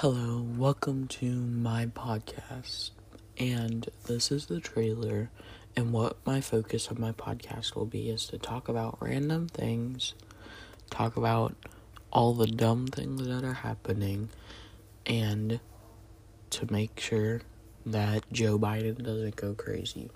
Hello, welcome to my podcast. And this is the trailer. And what my focus of my podcast will be is to talk about random things, talk about all the dumb things that are happening, and to make sure that Joe Biden doesn't go crazy.